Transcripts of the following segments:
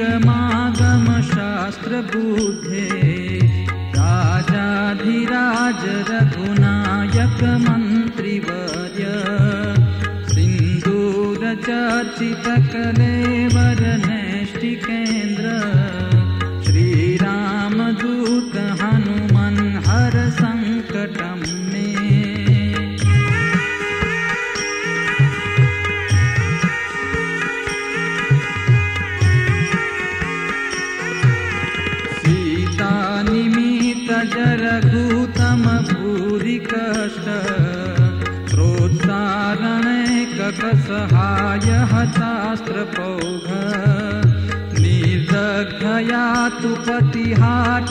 प्रवीणनिगमागमशास्त्रबुद्धे राजाधिराज रघुनायक मन्त्रिवर्य सिन्दूरचर्चितकलेवरनैष्टिकेन्द्र ककसहाय हतास्त्रपौघ निर्दग्धया तु पतिहाटकराजधाने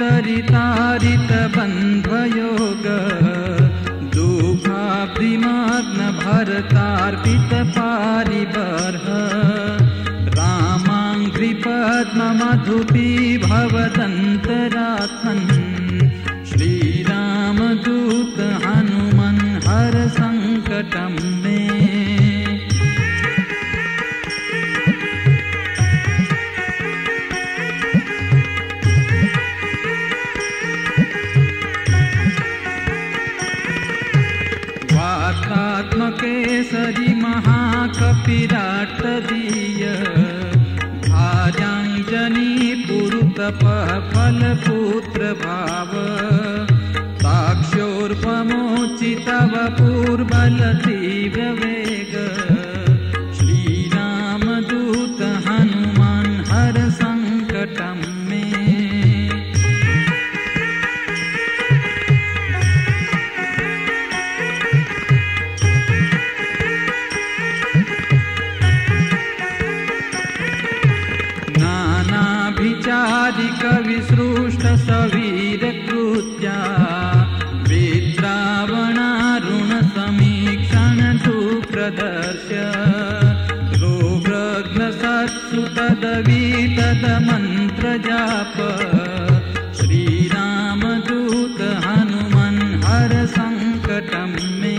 रामागमोक्तितरितारितबन्ध्वयोग दुःखाब्धिमग्न भरतार्पितपारिबर्ह रामाङ्घ्रिपद्ममधुपी भवदन्तरात्मन् श्रीरामदूत हनुमन् हर सङ्कटम् मे महाकपिराट्टदीय भार्याञ्जनी पुरुतपफलपुत्रभाव साक्ष्योर्पमोचितव पूर्वलतीव्रवेग रोग्रघ्नसत्सु तदवीतदमन्त्रजाप श्रीरामदूत हनुमन् हर सङ्कटम् मे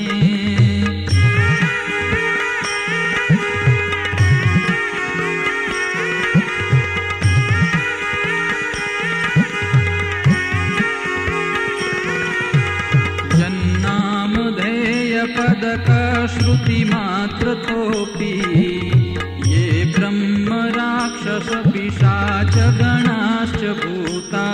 जन्नामधेयपदकश्रुतिमात्रतोऽपि ये ब्रह्म राक्षसपिशाचगणाश्च भूता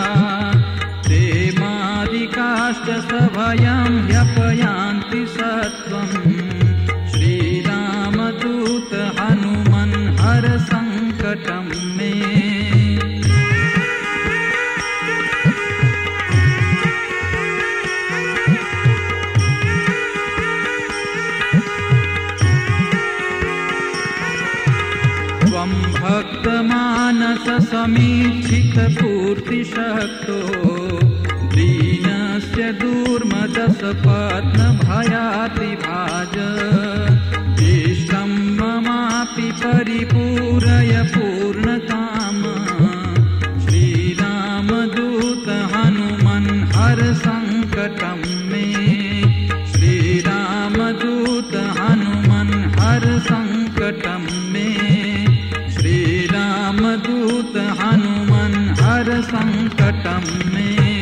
ते मादिकाश्च सभयं ह्यपयान्ति सत्त्वम् श्रीरामदूत हनुमन् हर सङ्कटम् मे त्वं भक्तमानससमीक्षितपूर्तिशक्तो दीनस्य दूर्मदसपत्नभयातिभाज। इष्टं ममापि परिपूरय पूर्णकाम। श्रीरामदूत हनुमन् हर सङ्कटम् श्रीरामदूत हनुमन् हर संकटम मे